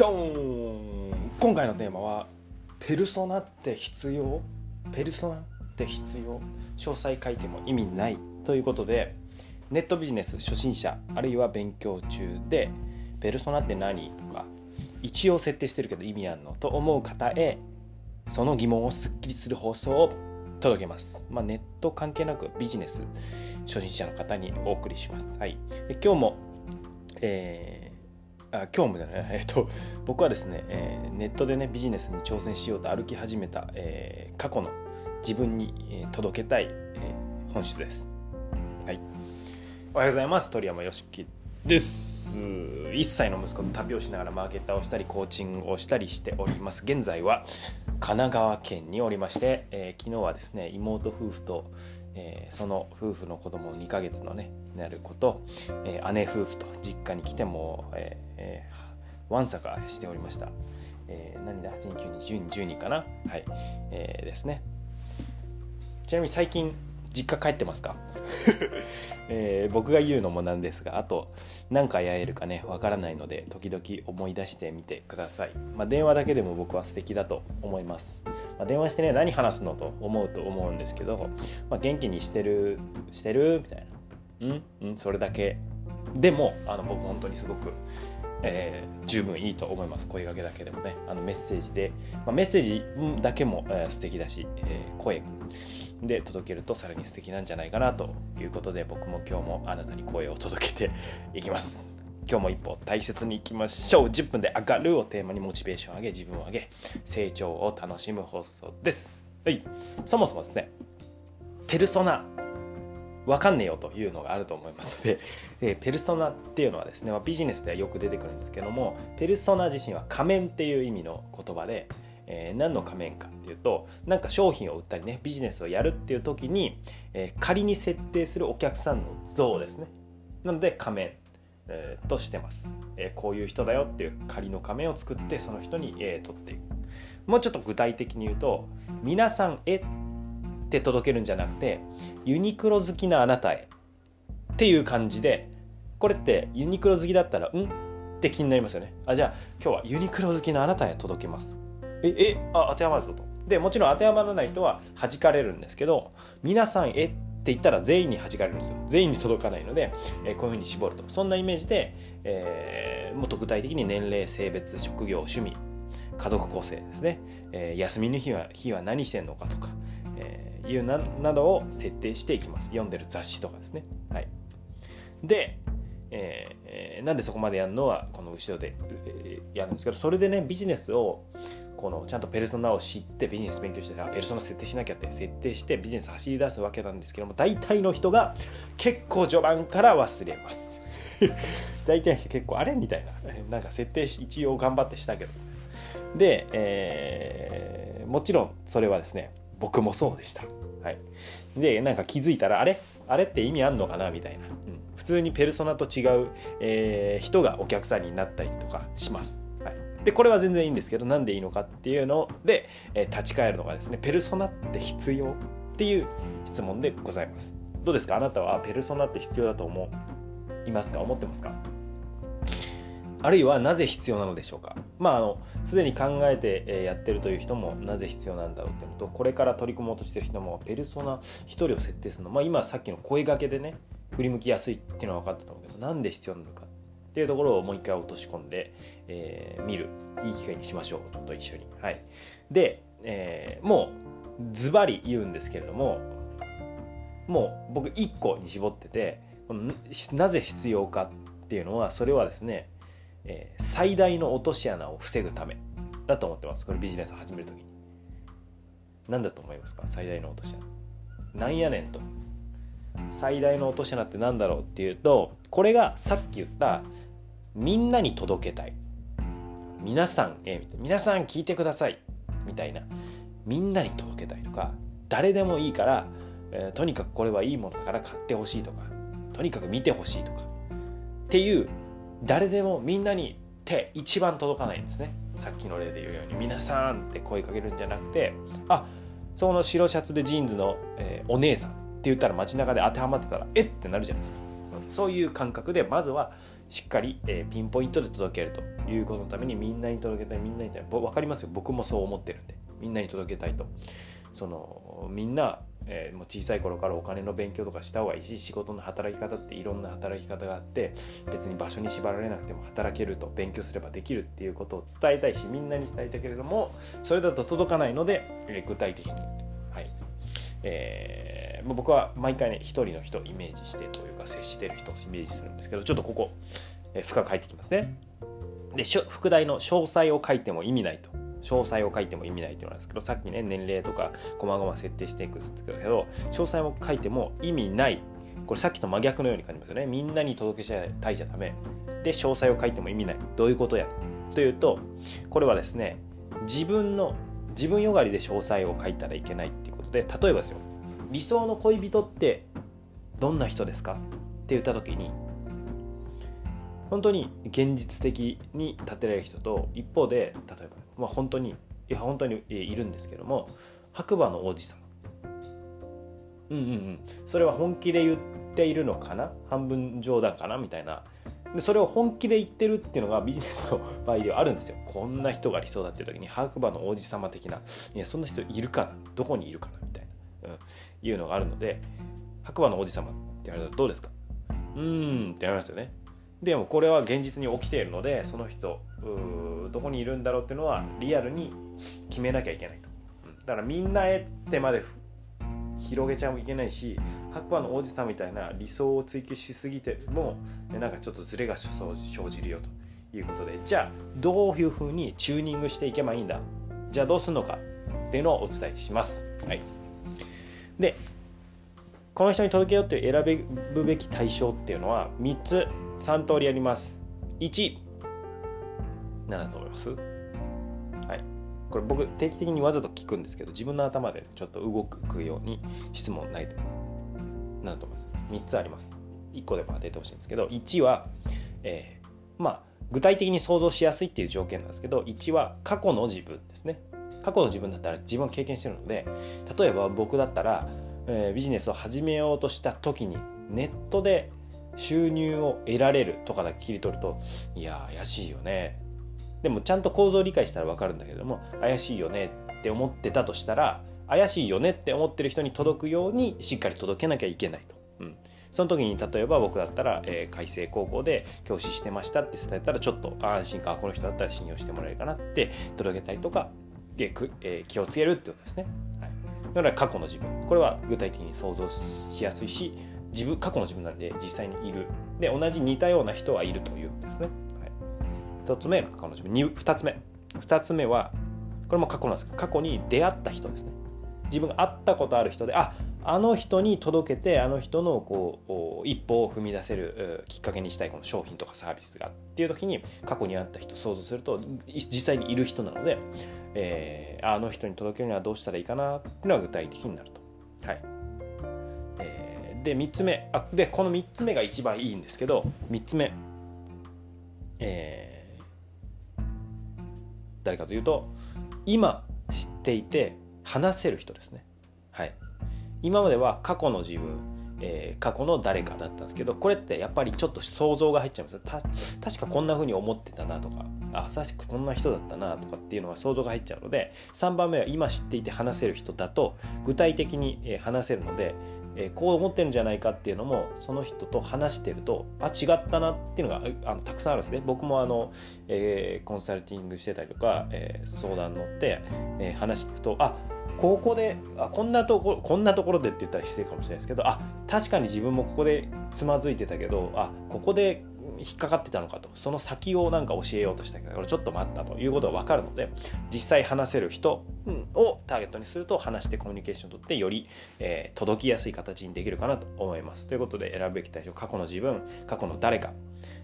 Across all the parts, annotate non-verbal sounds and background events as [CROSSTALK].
ドーン今回のテーマはペルソナって必要ペルソナって必要詳細書いても意味ないということでネットビジネス初心者あるいは勉強中でペルソナって何とか一応設定してるけど意味あんのと思う方へその疑問をすっきりする放送を届けます。まあ、ネット関係なくビジネス初心者の方にお送りします。はい、で今日も、えー、あ今日もじゃない、[LAUGHS] えっと、僕はですね、えー、ネットでねビジネスに挑戦しようと歩き始めた、えー、過去の自分に、届けたい、え本質です。はい、おはようございます。鳥山よしきです。1歳の息子と旅をしながらマーケターをしたりコーチングをしたりしております。現在は神奈川県におりまして、えー、昨日はですね妹夫婦と、えー、その夫婦の子供2ヶ月のねなる子と、えー、姉夫婦と実家に来ても、ええー、わんさかしておりました、えー、何だ？8人9人10人10人かな？はい、えー、ですね。ちなみに最近実家帰ってますか？[LAUGHS] えー、僕が言うのもなんですがあと何回会えるかねわからないので時々思い出してみてください、まあ、電話だけでも僕は素敵だと思います、まあ、電話してね何話すのと思うと思うんですけど、まあ、元気にしてるしてる？みたいな。うん？うん？それだけ。でもあの僕本当にすごくえー、十分いいと思います。声かけだけでもね。あのメッセージで、まあ、メッセージだけも、えー、素敵だし、えー、声で届けるとさらに素敵なんじゃないかなということで僕も今日もあなたに声を届けていきます。今日も一歩大切にいきましょう。10分で上がるをテーマにモチベーションを上げ自分を上げ成長を楽しむ放送です。はい。そもそもですねペルソナ分かんねえよというのがあると思いますので、[LAUGHS] えペルソナっていうのはですね、ま、ビジネスではよく出てくるんですけどもペルソナ自身は仮面っていう意味の言葉でえー、何の仮面かっていうとなんか商品を売ったりねビジネスをやるっていう時に、えー、仮に設定するお客さんの像ですね。なので仮面、えー、としてます、えこういう人だよっていう仮の仮面を作ってその人に、え取っていく。もうちょっと具体的に言うと皆さんへって届けるんじゃなくてユニクロ好きなあなたへっていう感じでこれってユニクロ好きだったらん？って気になりますよね。あじゃあ今日はユニクロ好きなあなたへ届けます。ええ？あ当てはまるぞと。でもちろん当てはまらない人は弾かれるんですけど皆さんえってって言ったら全員に弾かれるんですよ。全員に届かないので、えー、こういうふうに絞ると。そんなイメージで、えー、もっと具体的に年齢性別職業趣味家族構成ですね、えー、休みの日は日は何してんのかとか、えー、いうななどを設定していきます。読んでる雑誌とかですね。はい。でえー、なんでそこまでやるのはこの後ろでやるんですけどそれでねビジネスをこのちゃんとペルソナを知ってビジネス勉強してあペルソナ設定しなきゃって設定してビジネス走り出すわけなんですけども大体の人が結構序盤から忘れます。[LAUGHS] 大体の人結構あれみたいな。なんか設定し一応頑張ってしたけど。で、えー、もちろんそれはですね僕もそうでした。はい。でなんか気づいたらあれ？あれって意味あんのかな？みたいな、うん、普通にペルソナと違う、えー、人がお客さんになったりとかします。はい、でこれは全然いいんですけどなんでいいのかっていうので、えー、立ち返るのがですねペルソナって必要っていう質問でございます。どうですか？あなたはペルソナって必要だと思いますか？思ってますか？あるいはなぜ必要なのでしょうか？まあのすでに考えてやってるという人もなぜ必要なんだろうっていうのとこれから取り組もうとしてる人もペルソナ1人を設定するの。まあ今さっきの声がけでね振り向きやすいっていうのは分かったと思うけどなんで必要なのかっていうところをもう一回落とし込んで、えー、見る。いい機会にしましょう。ちょっと一緒に。はい。で、えー、もうズバリ言うんですけれどももう僕1個に絞っててこのなぜ必要かっていうのはそれはですねえー、最大の落とし穴を防ぐためだと思ってます。これビジネスを始めるときに。何だと思いますか？最大の落とし穴。なんやねんと。最大の落とし穴って何だろうっていうとこれがさっき言ったみんなに届けたい。皆さんえ皆さん聞いてください。みたいな。みんなに届けたいとか誰でもいいから、えー、とにかくこれはいいものだから買ってほしいとかとにかく見てほしいとかっていう誰でもみんなに手一番届かないんですね。さっきの例で言うように「皆さん」って声かけるんじゃなくてあその白シャツでジーンズの、えー、お姉さん。言ったら街中で当てはまってたらえっ？てなるじゃないですか、そういう感覚でまずはしっかり、えー、ピンポイントで届けるということのためにみんなに届けたいみんなに分かりますよ。僕もそう思ってるんで。みんなに届けたいと。そのみんな、えー、もう小さい頃からお金の勉強とかした方がいいし仕事の働き方っていろんな働き方があって別に場所に縛られなくても働けると勉強すればできるっていうことを伝えたいしみんなに伝えたけれどもそれだと届かないので、えー、具体的に。はい。えー、僕は毎回ね一人の人をイメージしてというか接してる人をイメージするんですけどちょっとここ、えー、深く入ってきますね。で副題の詳細を書いても意味ないと。詳細を書いても意味ないっていうのなんですけどさっきね年齢とか細々設定していくんですけど詳細を書いても意味ない。これさっきと真逆のように感じますよね。みんなに届けたいじゃダメ。で詳細を書いても意味ない。どういうことや？というとこれはですね自分の自分よがりで詳細を書いたらいけないっていうことで例えばですよ。理想の恋人ってどんな人ですか？って言った時に本当に現実的に立てられる人と一方で例えば、まあ、本当にいや本当にいるんですけども白馬の王子様。うんうんうん。それは本気で言っているのかな？半分冗談かな？みたいな。でそれを本気で言ってるっていうのがビジネスの [LAUGHS] 場合ではあるんですよ。こんな人が理想だっていう時に白馬の王子様的な。いやそんな人いるかな？どこにいるかなみたいな、うん、いうのがあるので白馬の王子様って言われたらどうですか？うーんって言われますよね。でもこれは現実に起きているのでその人どこにいるんだろうっていうのはリアルに決めなきゃいけないと。だからみんなへってまで広げちゃいけないし白馬の王子さんみたいな理想を追求しすぎてもなんかちょっとズレが生じるよということで。じゃあどういうふうにチューニングしていけばいいんだ？じゃあどうするのかっていうのをお伝えします。はい、でこの人に届けようって選ぶべき対象っていうのは3つ3通りやります。1何だと思います。はい。これ僕定期的にわざと聞くんですけど自分の頭でちょっと動くように質問ないと。何だと思います。3つあります。1個でも当ててほしいんですけど1は、えー、まあ具体的に想像しやすいっていう条件なんですけど1は過去の自分ですね。過去の自分だったら自分は経験してるので例えば僕だったら、えー、ビジネスを始めようとした時にネットで収入を得られるとかだけ切り取るといや怪しいよねでもちゃんと構造を理解したら分かるんだけども怪しいよねって思ってたとしたら怪しいよねって思ってる人に届くようにしっかり届けなきゃいけないと。うんその時に例えば僕だったら、えー、海星高校で教師してましたって伝えたらちょっと安心かこの人だったら信用してもらえるかなって届けたりとか、でくえー、気をつけるってことですね。はい、だから過去の自分。これは具体的に想像しやすいし自分過去の自分なんで実際にいる。で同じ似たような人はいるというんですね、はい、1つ目が過去の自分。2, 2つ目。2つ目はこれも過去なんですけど過去に出会った人ですね。自分が会ったことある人であっあの人に届けてあの人のこう一歩を踏み出せるきっかけにしたいこの商品とかサービスがっていう時に過去に会った人想像すると実際にいる人なので、えー、あの人に届けるにはどうしたらいいかなっていうのが具体的になると。はい。で3つ目。あでこの3つ目が一番いいんですけど3つ目。えー、誰かというと今知っていて話せる人ですね。はい。今までは過去の自分えー、過去の誰かだったんですけどこれってやっぱりちょっと想像が入っちゃいます。た確かこんな風に思ってたなとかあ確かこんな人だったなとかっていうのは想像が入っちゃうので3番目は今知っていて話せる人だと具体的に話せるのでえー、こう思ってるんじゃないかっていうのもその人と話してるとあ違ったなっていうのがあのたくさんあるんですね。僕もあの、えー、コンサルティングしてたりとか、えー、相談乗って、え話聞くとあここであこんなとここんなところでって言ったら失礼かもしれないですけどあ確かに自分もここでつまずいてたけどあここで引っかかってたのかと。その先をなんか教えようとしたけどちょっと待ったということが分かるので実際話せる人をターゲットにすると話してコミュニケーションをとってより、えー、届きやすい形にできるかなと思います。ということで選ぶべき対象過去の自分過去の誰か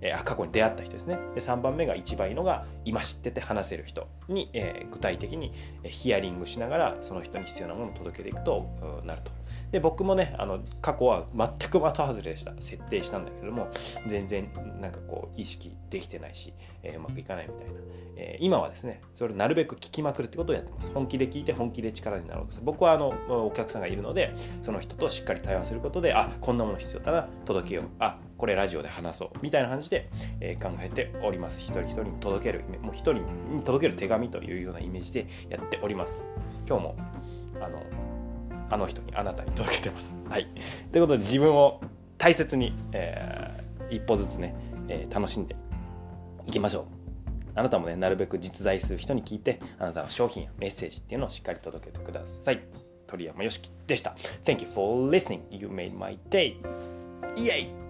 えー、過去に出会った人ですね。で3番目が一番いいのが今知ってて話せる人に、えー、具体的にヒアリングしながらその人に必要なものを届けていくとなると。で僕もねあの過去は全く的外れでした設定したんだけども全然なんかこう意識できてないし、えー、うまくいかないみたいな、えー、今はですねそれをなるべく聞きまくるってことをやってます。本気で聞いて本気で力になろうとする。僕はあのお客さんがいるのでその人としっかり対話することであこんなもの必要だな届けよう。あこれラジオで話そう。みたいな感じで、えー、考えております。一人一人に届けるもう一人に届ける手紙というようなイメージでやっております。今日もあのあの人にあなたに届けてます。はい。ということで自分を大切に、えー、一歩ずつね、えー、楽しんでいきましょう。あなたもねなるべく実在する人に聞いてあなたの商品やメッセージっていうのをしっかり届けてください。鳥山よしきでした。Thank you for listening. You made my day. イエイ